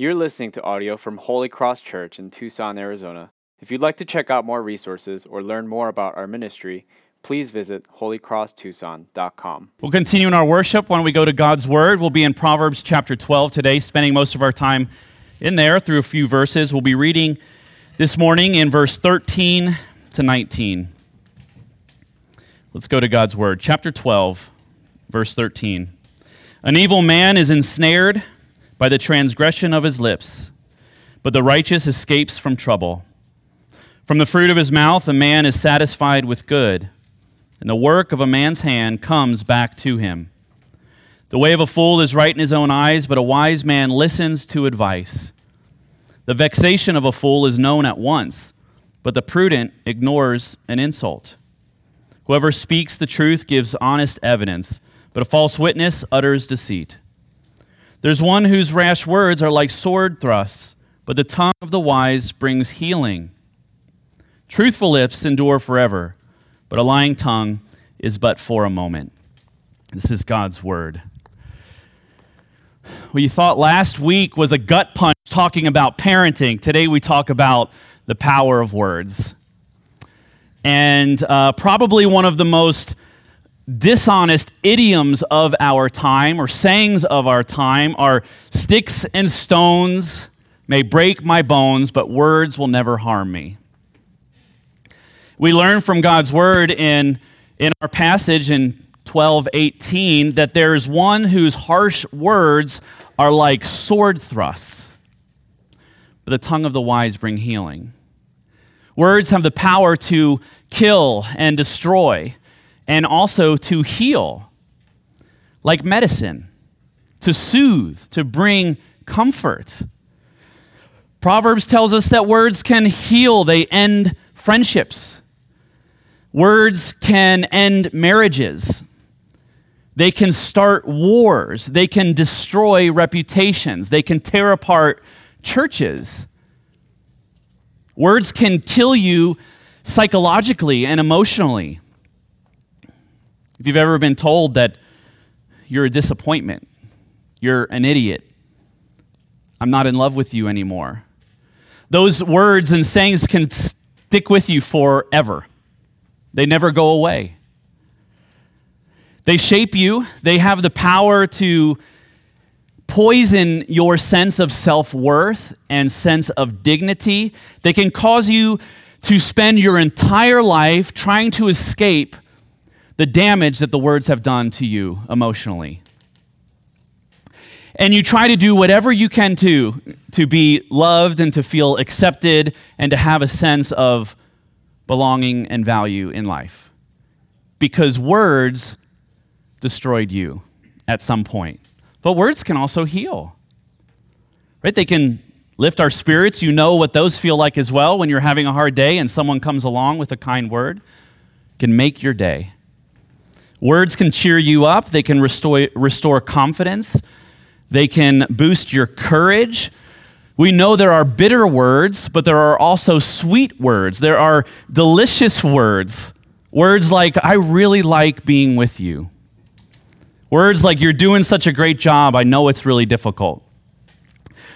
You're listening to audio from Holy Cross Church in Tucson, Arizona. If you'd like to check out more resources or learn more about our ministry, please visit holycrosstucson.com. We'll continue in our worship when we go to God's Word. We'll be in Proverbs chapter 12 today, spending most of our time in there through a few verses. We'll be reading this morning in verse 13 to 19. Let's go to God's Word. Chapter 12, verse 13. An evil man is ensnared by the transgression of his lips, but the righteous escapes from trouble. From the fruit of his mouth, a man is satisfied with good, and the work of a man's hand comes back to him. The way of a fool is right in his own eyes, but a wise man listens to advice. The vexation of a fool is known at once, but the prudent ignores an insult. Whoever speaks the truth gives honest evidence, but a false witness utters deceit. There's one whose rash words are like sword thrusts, but the tongue of the wise brings healing. Truthful lips endure forever, but a lying tongue is but for a moment. This is God's word. Well, you thought last week was a gut punch talking about parenting. Today we talk about the power of words. And uh, probably one of the most dishonest idioms of our time or sayings of our time are sticks and stones may break my bones, but words will never harm me. We learn from God's word in, in our passage in 12:18 that there is one whose harsh words are like sword thrusts, but the tongue of the wise bring healing. Words have the power to kill and destroy and also to heal, like medicine, to soothe, to bring comfort. Proverbs tells us that words can heal, they end friendships. Words can end marriages. They can start wars. They can destroy reputations. They can tear apart churches. Words can kill you psychologically and emotionally. If you've ever been told that you're a disappointment, you're an idiot, I'm not in love with you anymore, those words and sayings can stick with you forever. They never go away. They shape you, they have the power to poison your sense of self worth and sense of dignity. They can cause you to spend your entire life trying to escape the damage that the words have done to you emotionally. And you try to do whatever you can to, to be loved and to feel accepted and to have a sense of belonging and value in life. Because words destroyed you at some point. But words can also heal. Right? They can lift our spirits. You know what those feel like as well when you're having a hard day and someone comes along with a kind word. Can make your day. Words can cheer you up, they can restore, restore confidence, they can boost your courage. We know there are bitter words, but there are also sweet words. There are delicious words. Words like, I really like being with you. Words like, you're doing such a great job, I know it's really difficult.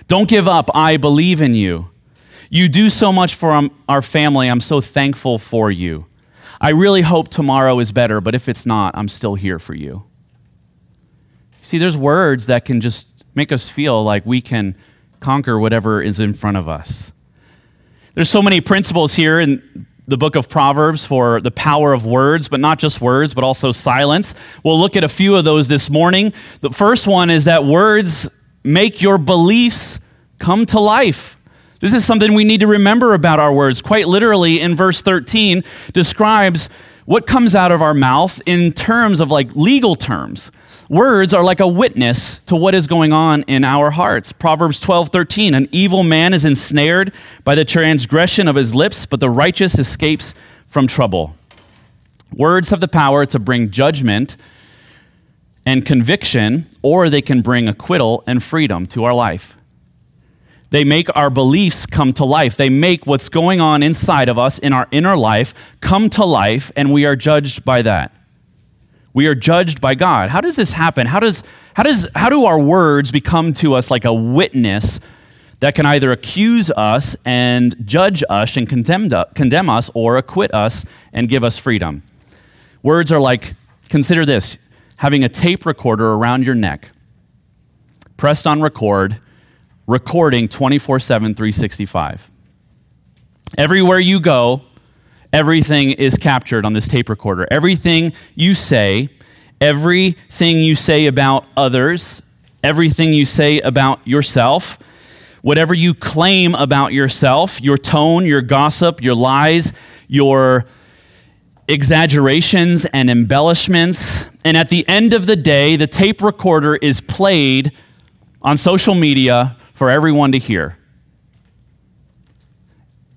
Don't give up, I believe in you. You do so much for um, our family, I'm so thankful for you. I really hope tomorrow is better, but if it's not, I'm still here for you. See, there's words that can just make us feel like we can conquer whatever is in front of us. There's so many principles here in the book of Proverbs for the power of words, but not just words, but also silence. We'll look at a few of those this morning. The first one is that words make your beliefs come to life. This is something we need to remember about our words. Quite literally, in verse 13, describes what comes out of our mouth in terms of like legal terms. Words are like a witness to what is going on in our hearts. Proverbs 12, 13. An evil man is ensnared by the transgression of his lips, but the righteous escapes from trouble. Words have the power to bring judgment and conviction, or they can bring acquittal and freedom to our life. They make our beliefs come to life. They make what's going on inside of us in our inner life come to life, and we are judged by that. We are judged by God. How does this happen? How, does, how, does, how do our words become to us like a witness that can either accuse us and judge us and condemn, condemn us or acquit us and give us freedom. Words are like, consider this having a tape recorder around your neck, pressed on record, recording 24 7, 365. Everywhere you go, everything is captured on this tape recorder. Everything you say, everything you say about others, everything you say about yourself, whatever you claim about yourself, your tone, your gossip, your lies, your exaggerations and embellishments. And at the end of the day, the tape recorder is played on social media for everyone to hear.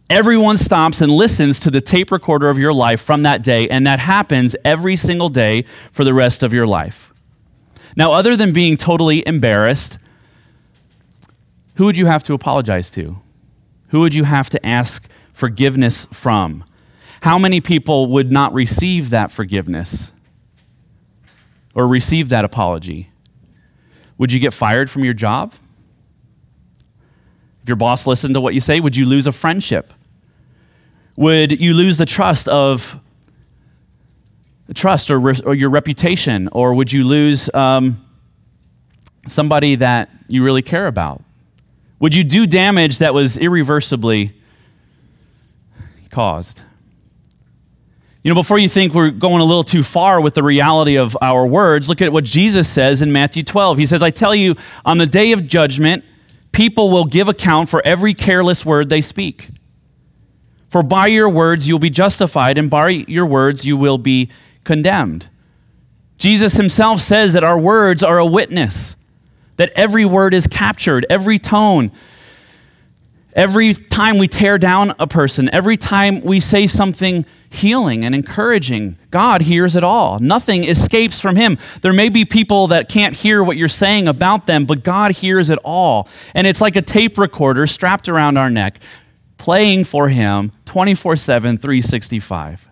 Everyone stops and listens to the tape recorder of your life from that day, and that happens every single day for the rest of your life. Now, other than being totally embarrassed, who would you have to apologize to? Who would you have to ask forgiveness from? How many people would not receive that forgiveness or receive that apology? Would you get fired from your job? If your boss listened to what you say, would you lose a friendship? Would you lose the trust of trust or, re- or your reputation? Or would you lose um, somebody that you really care about? Would you do damage that was irreversibly caused? You know, before you think we're going a little too far with the reality of our words, look at what Jesus says in Matthew 12. He says, I tell you, on the day of judgment, people will give account for every careless word they speak. For by your words you'll be justified, and by your words you will be condemned. Jesus himself says that our words are a witness, that every word is captured, every tone, Every time we tear down a person, every time we say something healing and encouraging, God hears it all. Nothing escapes from Him. There may be people that can't hear what you're saying about them, but God hears it all. And it's like a tape recorder strapped around our neck, playing for Him 24 7, 365.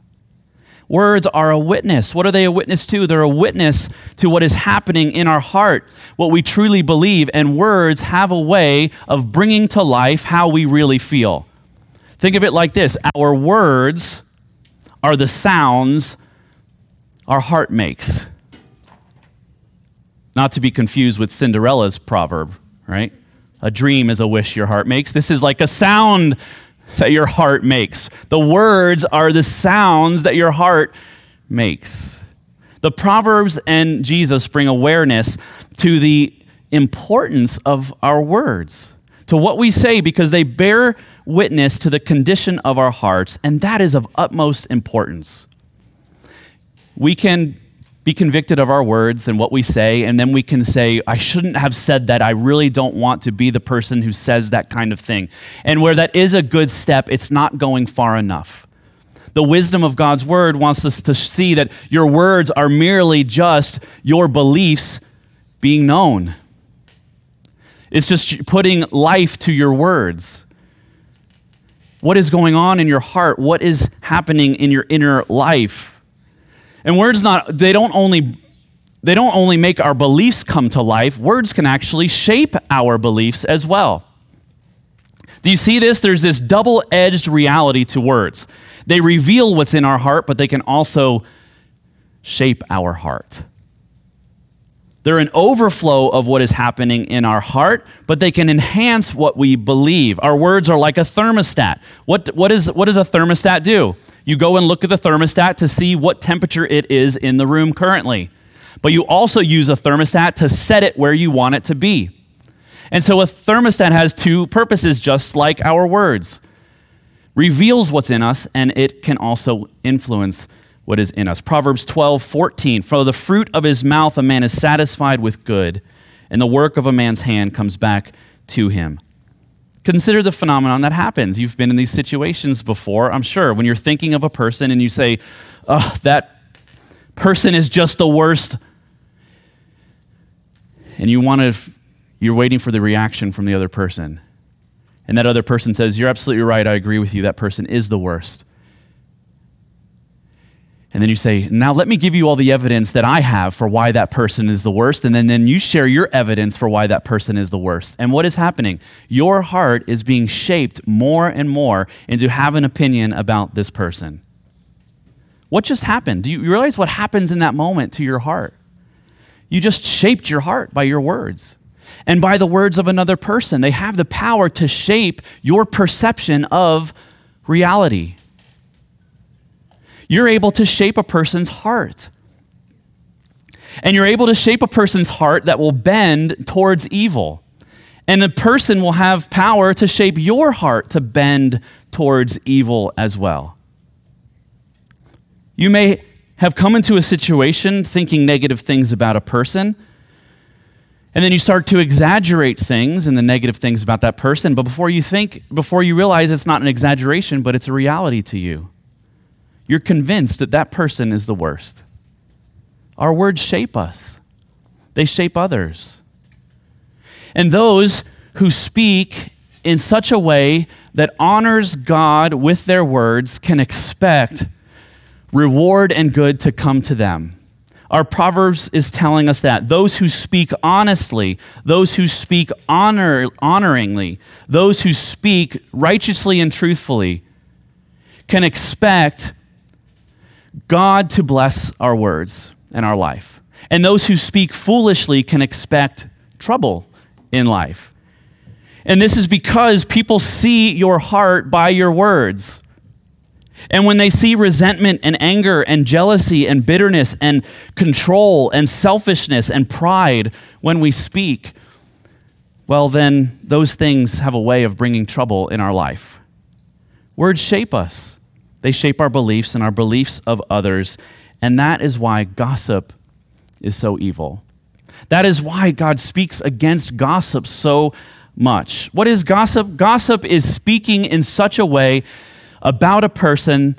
Words are a witness. What are they a witness to? They're a witness to what is happening in our heart, what we truly believe, and words have a way of bringing to life how we really feel. Think of it like this our words are the sounds our heart makes. Not to be confused with Cinderella's proverb, right? A dream is a wish your heart makes. This is like a sound that your heart makes. The words are the sounds that your heart makes. The Proverbs and Jesus bring awareness to the importance of our words, to what we say, because they bear witness to the condition of our hearts, and that is of utmost importance. We can be convicted of our words and what we say, and then we can say, I shouldn't have said that. I really don't want to be the person who says that kind of thing. And where that is a good step, it's not going far enough. The wisdom of God's word wants us to see that your words are merely just your beliefs being known. It's just putting life to your words. What is going on in your heart? What is happening in your inner life? And words not they don't only they don't only make our beliefs come to life, words can actually shape our beliefs as well. Do you see this? There's this double edged reality to words. They reveal what's in our heart, but they can also shape our heart. They're an overflow of what is happening in our heart, but they can enhance what we believe. Our words are like a thermostat. What, what, is, what does a thermostat do? You go and look at the thermostat to see what temperature it is in the room currently. But you also use a thermostat to set it where you want it to be. And so a thermostat has two purposes, just like our words. Reveals what's in us, and it can also influence what is in us. Proverbs 12, 14. For the fruit of his mouth a man is satisfied with good, and the work of a man's hand comes back to him. Consider the phenomenon that happens. You've been in these situations before, I'm sure, when you're thinking of a person and you say, oh, that person is just the worst. And you want to, you're waiting for the reaction from the other person. And that other person says, You're absolutely right. I agree with you. That person is the worst. And then you say, now let me give you all the evidence that I have for why that person is the worst. And then, then you share your evidence for why that person is the worst. And what is happening? Your heart is being shaped more and more into have an opinion about this person. What just happened? Do you realize what happens in that moment to your heart? You just shaped your heart by your words and by the words of another person. They have the power to shape your perception of reality. You're able to shape a person's heart. And you're able to shape a person's heart that will bend towards evil. And a person will have power to shape your heart to bend towards evil as well. You may have come into a situation thinking negative things about a person and then you start to exaggerate things and the negative things about that person. But before you think, before you realize it's not an exaggeration, but it's a reality to you, you're convinced that that person is the worst. Our words shape us, they shape others. And those who speak in such a way that honors God with their words can expect reward and good to come to them. Our Proverbs is telling us that those who speak honestly, those who speak honor, honoringly, those who speak righteously and truthfully can expect God to bless our words and our life. And those who speak foolishly can expect trouble in life. And this is because people see your heart by your words. And when they see resentment and anger and jealousy and bitterness and control and selfishness and pride when we speak, well, then those things have a way of bringing trouble in our life. Words shape us, they shape our beliefs and our beliefs of others. And that is why gossip is so evil. That is why God speaks against gossip so much. What is gossip? Gossip is speaking in such a way about a person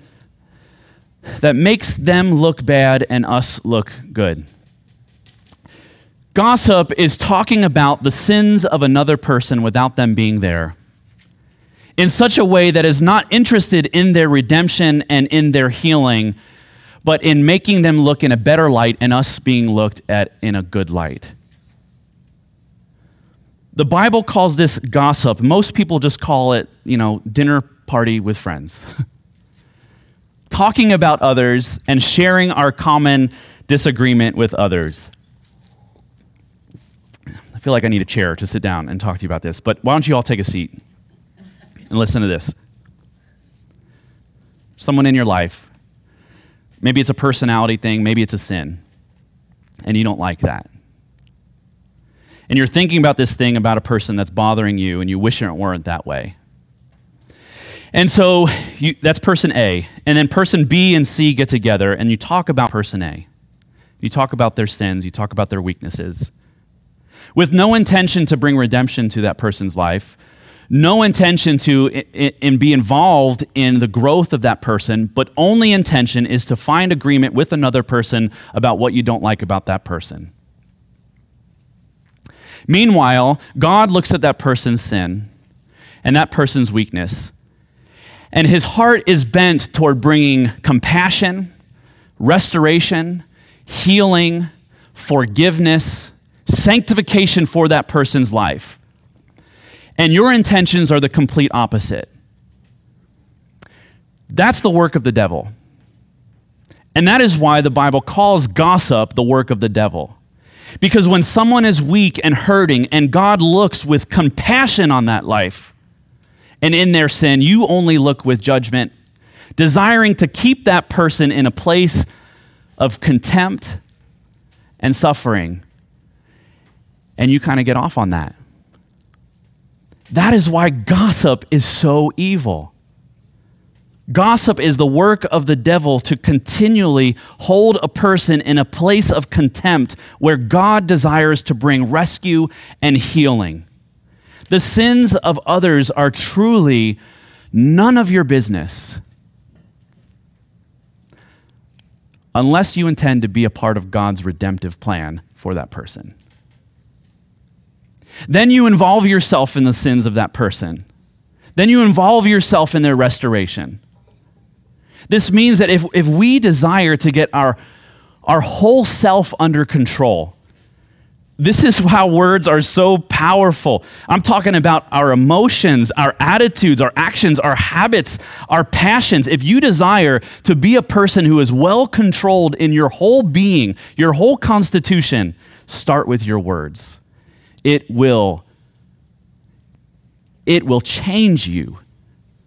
that makes them look bad and us look good. Gossip is talking about the sins of another person without them being there in such a way that is not interested in their redemption and in their healing, but in making them look in a better light and us being looked at in a good light. The Bible calls this gossip. Most people just call it, you know, dinner party with friends. Talking about others and sharing our common disagreement with others. I feel like I need a chair to sit down and talk to you about this, but why don't you all take a seat and listen to this? Someone in your life, maybe it's a personality thing, maybe it's a sin, and you don't like that. And you're thinking about this thing about a person that's bothering you, and you wish it weren't that way. And so you, that's person A. And then person B and C get together and you talk about person A. You talk about their sins, you talk about their weaknesses. With no intention to bring redemption to that person's life, no intention to in, be involved in the growth of that person, but only intention is to find agreement with another person about what you don't like about that person. Meanwhile, God looks at that person's sin and that person's weakness, and his heart is bent toward bringing compassion, restoration, healing, forgiveness, sanctification for that person's life. And your intentions are the complete opposite. That's the work of the devil. And that is why the Bible calls gossip the work of the devil. Because when someone is weak and hurting, and God looks with compassion on that life, and in their sin, you only look with judgment, desiring to keep that person in a place of contempt and suffering. And you kind of get off on that. That is why gossip is so evil. Gossip is the work of the devil to continually hold a person in a place of contempt where God desires to bring rescue and healing. The sins of others are truly none of your business unless you intend to be a part of God's redemptive plan for that person. Then you involve yourself in the sins of that person. Then you involve yourself in their restoration. This means that if, if we desire to get our, our whole self under control, this is how words are so powerful. I'm talking about our emotions, our attitudes, our actions, our habits, our passions. If you desire to be a person who is well controlled in your whole being, your whole constitution, start with your words. It will it will change you.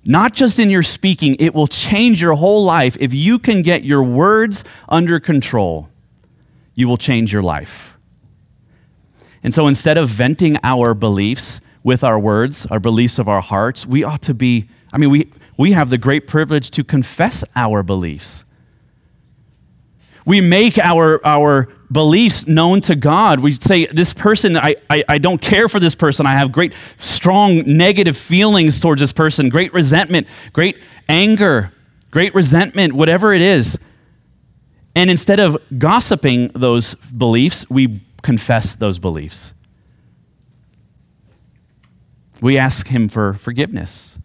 Not just in your speaking, it will change your whole life. If you can get your words under control, you will change your life. And so instead of venting our beliefs with our words, our beliefs of our hearts, we ought to be, I mean, we, we have the great privilege to confess our beliefs. We make our, our beliefs known to God. We say, This person, I, I, I don't care for this person. I have great, strong negative feelings towards this person, great resentment, great anger, great resentment, whatever it is. And instead of gossiping those beliefs, we confess those beliefs. We ask Him for forgiveness.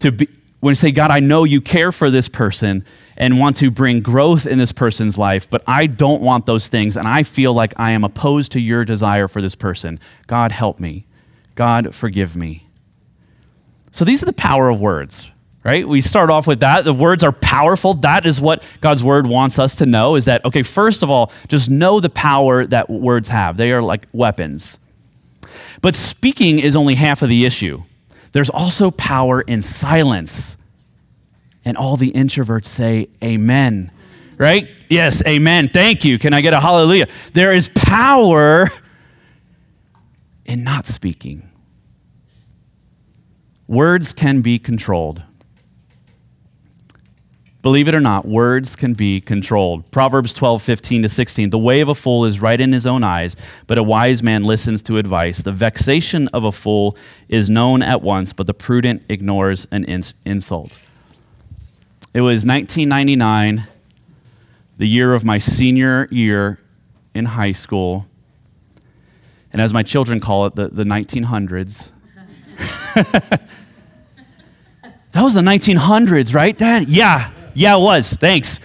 To be, when we say, God, I know you care for this person and want to bring growth in this person's life, but I don't want those things, and I feel like I am opposed to your desire for this person. God, help me. God, forgive me. So these are the power of words right? We start off with that. The words are powerful. That is what God's word wants us to know is that, okay, first of all, just know the power that words have. They are like weapons. But speaking is only half of the issue. There's also power in silence. And all the introverts say, Amen. Right? Yes, amen. Thank you. Can I get a hallelujah? There is power in not speaking. Words can be controlled. Believe it or not, words can be controlled. Proverbs 12, 15 to 16. The way of a fool is right in his own eyes, but a wise man listens to advice. The vexation of a fool is known at once, but the prudent ignores an insult. It was 1999, the year of my senior year in high school. And as my children call it, the, the 1900s. that was the 1900s, right, Dad? Yeah, yeah, it was. Thanks.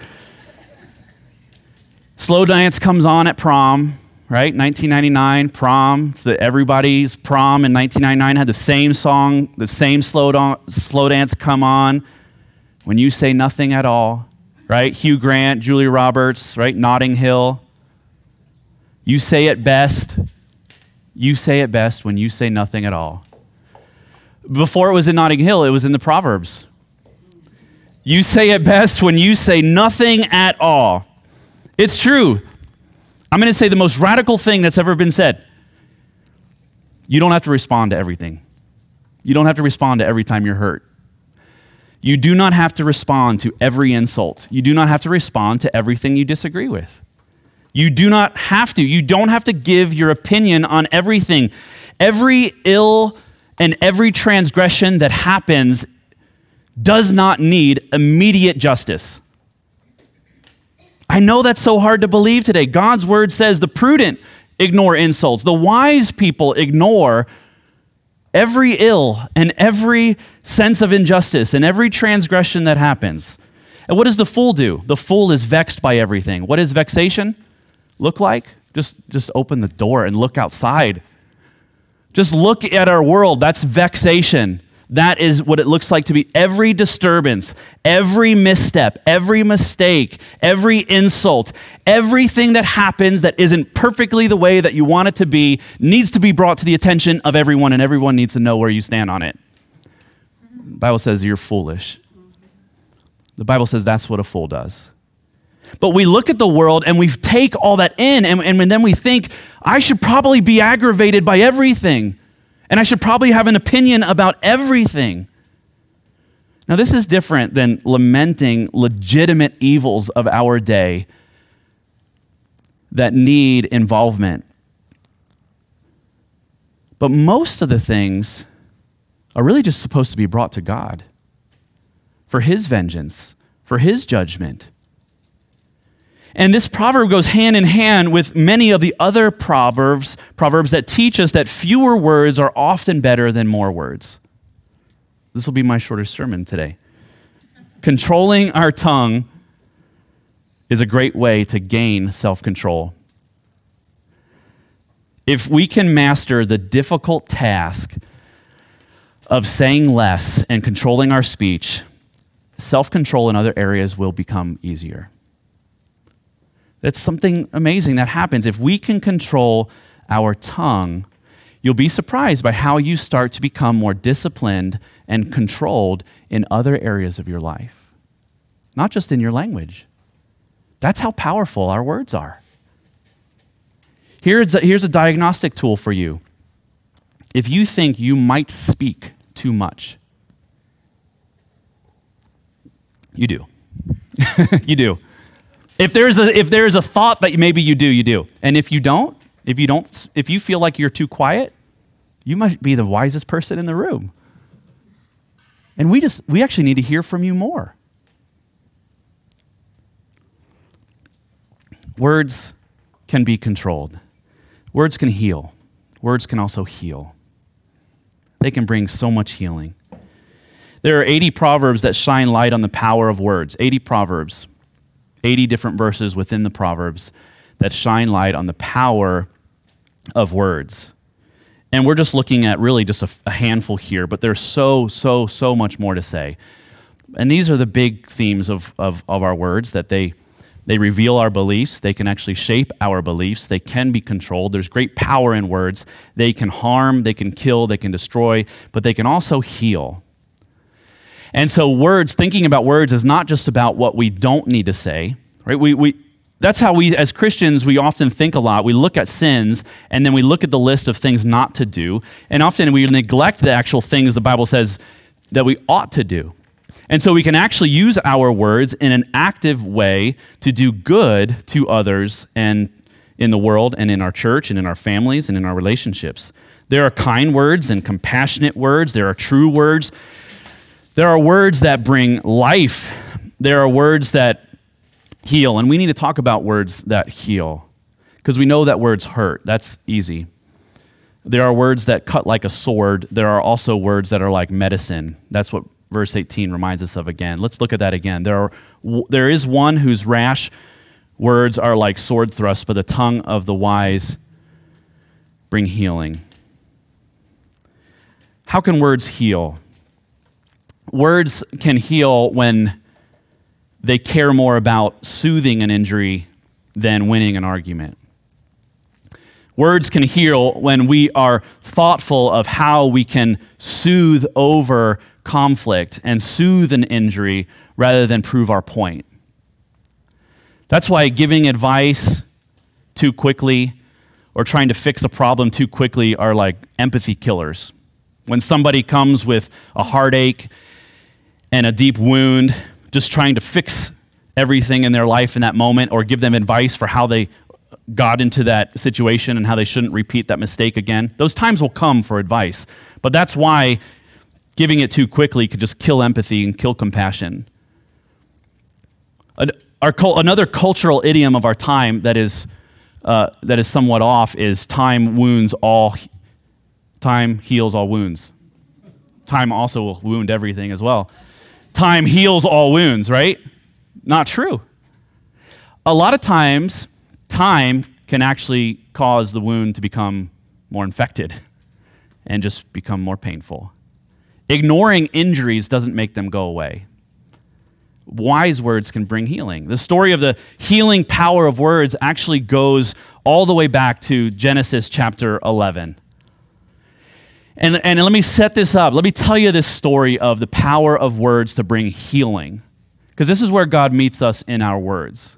Slow dance comes on at prom, right? 1999, prom. The, everybody's prom in 1999 had the same song, the same slow, slow dance come on. When you say nothing at all, right? Hugh Grant, Julia Roberts, right? Notting Hill. You say it best. You say it best when you say nothing at all. Before it was in Notting Hill, it was in the Proverbs. You say it best when you say nothing at all. It's true. I'm going to say the most radical thing that's ever been said. You don't have to respond to everything. You don't have to respond to every time you're hurt. You do not have to respond to every insult. You do not have to respond to everything you disagree with. You do not have to. You don't have to give your opinion on everything. Every ill and every transgression that happens does not need immediate justice. I know that's so hard to believe today. God's word says the prudent ignore insults, the wise people ignore every ill and every sense of injustice and every transgression that happens. And what does the fool do? The fool is vexed by everything. What does vexation look like? Just, just open the door and look outside. Just look at our world. That's vexation. That is what it looks like to be every disturbance, every misstep, every mistake, every insult, everything that happens that isn't perfectly the way that you want it to be needs to be brought to the attention of everyone, and everyone needs to know where you stand on it. The Bible says you're foolish. The Bible says that's what a fool does. But we look at the world and we take all that in, and, and then we think, I should probably be aggravated by everything and I should probably have an opinion about everything. Now, this is different than lamenting legitimate evils of our day that need involvement. But most of the things are really just supposed to be brought to God for His vengeance, for His judgment. And this proverb goes hand in hand with many of the other proverbs, proverbs that teach us that fewer words are often better than more words. This will be my shortest sermon today. controlling our tongue is a great way to gain self control. If we can master the difficult task of saying less and controlling our speech, self control in other areas will become easier. That's something amazing that happens. If we can control our tongue, you'll be surprised by how you start to become more disciplined and controlled in other areas of your life, not just in your language. That's how powerful our words are. Here's a, here's a diagnostic tool for you. If you think you might speak too much, you do. you do. If there's a if there's a thought that maybe you do, you do. And if you don't, if you don't if you feel like you're too quiet, you might be the wisest person in the room. And we just we actually need to hear from you more. Words can be controlled. Words can heal. Words can also heal. They can bring so much healing. There are 80 proverbs that shine light on the power of words. 80 proverbs. 80 different verses within the proverbs that shine light on the power of words. And we're just looking at really just a, a, handful here, but there's so, so, so much more to say. And these are the big themes of, of, of our words that they, they reveal our beliefs. They can actually shape our beliefs. They can be controlled. There's great power in words. They can harm, they can kill, they can destroy, but they can also heal. And so, words, thinking about words is not just about what we don't need to say, right? We, we, that's how we, as Christians, we often think a lot. We look at sins and then we look at the list of things not to do. And often we neglect the actual things the Bible says that we ought to do. And so we can actually use our words in an active way to do good to others and in the world and in our church and in our families and in our relationships. There are kind words and compassionate words, there are true words. There are words that bring life. There are words that heal. And we need to talk about words that heal because we know that words hurt. That's easy. There are words that cut like a sword. There are also words that are like medicine. That's what verse 18 reminds us of again. Let's look at that again. There, are, there is one whose rash words are like sword thrusts, but the tongue of the wise bring healing. How can words heal? Words can heal when they care more about soothing an injury than winning an argument. Words can heal when we are thoughtful of how we can soothe over conflict and soothe an injury rather than prove our point. That's why giving advice too quickly or trying to fix a problem too quickly are like empathy killers. When somebody comes with a heartache and a deep wound, just trying to fix everything in their life in that moment or give them advice for how they got into that situation and how they shouldn't repeat that mistake again. Those times will come for advice. But that's why giving it too quickly could just kill empathy and kill compassion. Our, another cultural idiom of our time that is, uh, that is somewhat off is time wounds all, time heals all wounds. Time also will wound everything as well time heals all wounds, right? Not true. A lot of times, time can actually cause the wound to become more infected and just become more painful. Ignoring injuries doesn't make them go away. Wise words can bring healing. The story of the healing power of words actually goes all the way back to Genesis chapter 11. And, and let me set this up. Let me tell you this story of the power of words to bring healing. Because this is where God meets us in our words.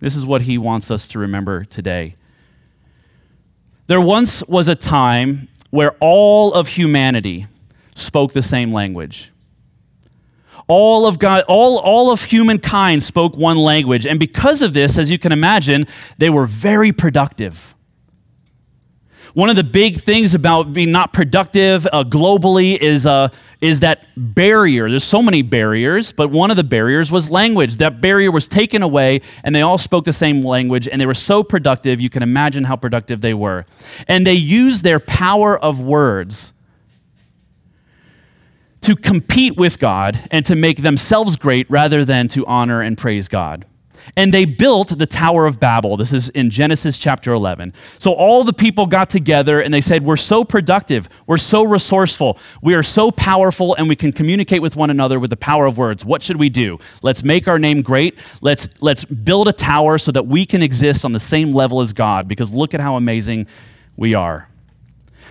This is what he wants us to remember today. There once was a time where all of humanity spoke the same language. All of God, all, all of humankind spoke one language. And because of this, as you can imagine, they were very productive. One of the big things about being not productive uh, globally is, uh, is that barrier. There's so many barriers, but one of the barriers was language. That barrier was taken away, and they all spoke the same language, and they were so productive, you can imagine how productive they were. And they used their power of words to compete with God and to make themselves great rather than to honor and praise God. And they built the Tower of Babel. This is in Genesis chapter 11. So all the people got together and they said, We're so productive. We're so resourceful. We are so powerful and we can communicate with one another with the power of words. What should we do? Let's make our name great. Let's, let's build a tower so that we can exist on the same level as God because look at how amazing we are.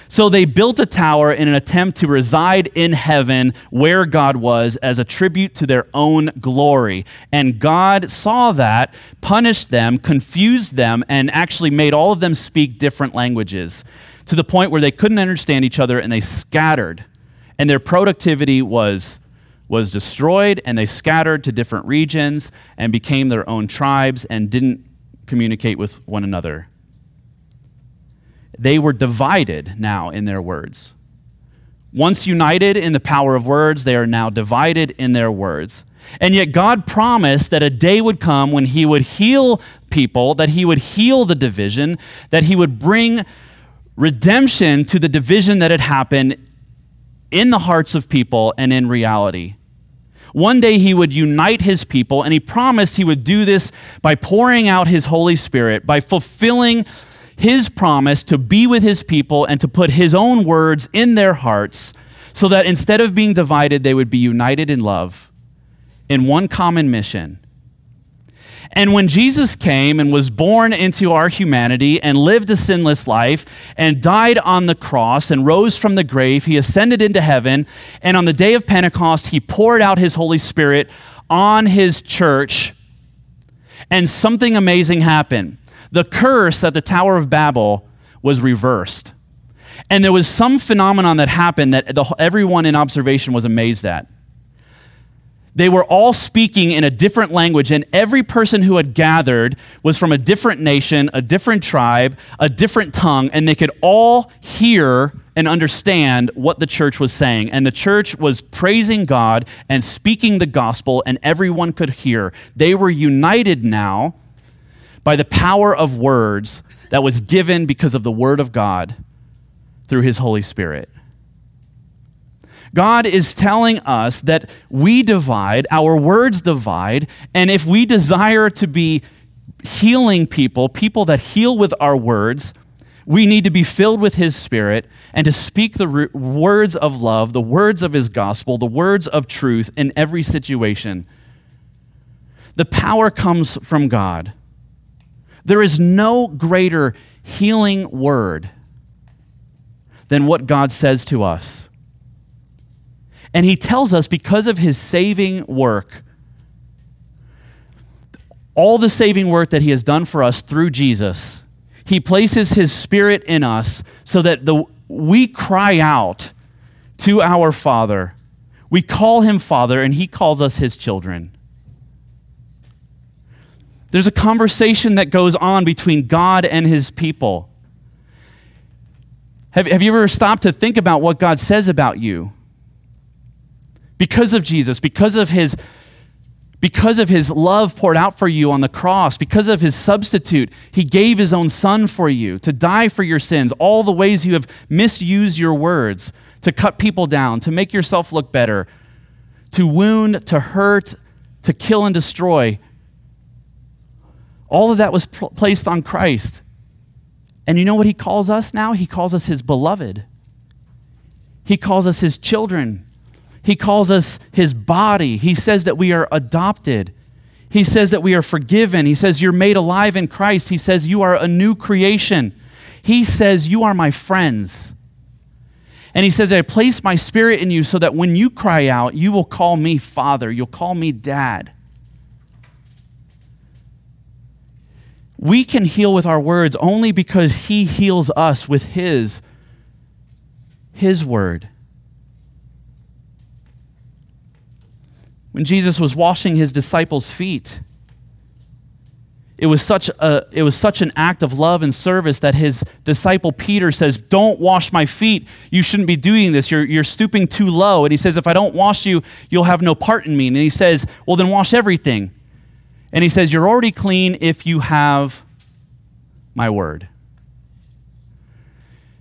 So they built a tower in an attempt to reside in heaven where God was as a tribute to their own glory. And God saw that, punished them, confused them, and actually made all of them speak different languages to the point where they couldn't understand each other and they scattered. And their productivity was, was destroyed, and they scattered to different regions and became their own tribes and didn't communicate with one another they were divided now in their words. Once united in the power of words, they are now divided in their words. And yet, God promised that a day would come when He would heal people, that He would heal the division, that He would bring redemption to the division that had happened in the hearts of people and in reality. One day He would unite His people, and He promised He would do this by pouring out His Holy Spirit, by fulfilling his promise to be with his people and to put his own words in their hearts so that instead of being divided, they would be united in love in one common mission. And when Jesus came and was born into our humanity and lived a sinless life and died on the cross and rose from the grave, he ascended into heaven. And on the day of Pentecost, he poured out his Holy Spirit on his church. And something amazing happened the curse at the Tower of Babel was reversed. And there was some phenomenon that happened that the, everyone in observation was amazed at. They were all speaking in a different language, and every person who had gathered was from a different nation, a different tribe, a different tongue, and they could all hear and understand what the church was saying. And the church was praising God and speaking the gospel, and everyone could hear. They were united now by the power of words that was given because of the Word of God through His Holy Spirit. God is telling us that we divide, our words divide, and if we desire to be healing people, people that heal with our words, we need to be filled with His Spirit and to speak the words of love, the words of His gospel, the words of truth in every situation. The power comes from God. There is no greater healing word than what God says to us. And He tells us because of His saving work, all the saving work that He has done for us through Jesus, He places His Spirit in us so that the, we cry out to our Father. We call Him Father, and He calls us His children. There's a conversation that goes on between God and his people. Have, have you ever stopped to think about what God says about you? Because of Jesus, because of his because of his love poured out for you on the cross, because of his substitute, he gave his own son for you to die for your sins, all the ways you have misused your words, to cut people down, to make yourself look better, to wound, to hurt, to kill and destroy. All of that was pl- placed on Christ. And you know what he calls us now? He calls us his beloved. He calls us his children. He calls us his body. He says that we are adopted. He says that we are forgiven. He says you're made alive in Christ. He says you are a new creation. He says you are my friends. And he says, I place my spirit in you so that when you cry out, you will call me Father. You'll call me Dad. We can heal with our words only because he heals us with his his word. When Jesus was washing his disciples' feet, it was such a it was such an act of love and service that his disciple Peter says, "Don't wash my feet. You shouldn't be doing this. You're you're stooping too low." And he says, "If I don't wash you, you'll have no part in me." And he says, "Well, then wash everything." And he says, You're already clean if you have my word.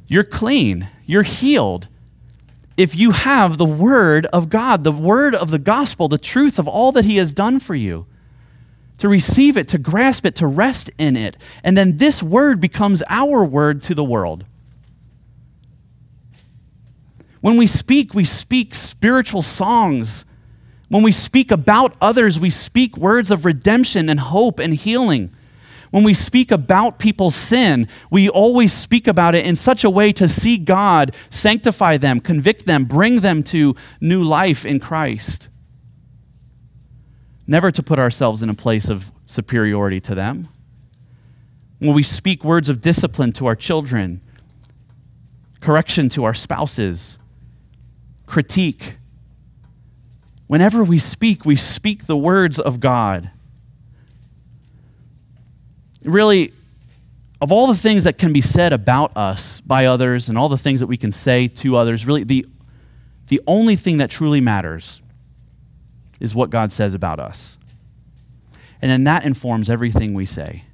You're clean. You're healed. if you have the word of God, the word of the gospel, the truth of all that he has done for you, to receive it, to grasp it, to rest in it. And then this word becomes our word to the world. When we speak, we speak spiritual songs. When we speak about others, we speak words of redemption and hope and healing. When we speak about people's sin, we always speak about it in such a way to see God sanctify them, convict them, bring them to new life in Christ. Never to put ourselves in a place of superiority to them. When we speak words of discipline to our children, correction to our spouses, critique, whenever we speak, we speak the words of God really, of all the things that can be said about us by others and all the things that we can say to others, really, the, the only thing that truly matters is what God says about us. And then that informs everything we say.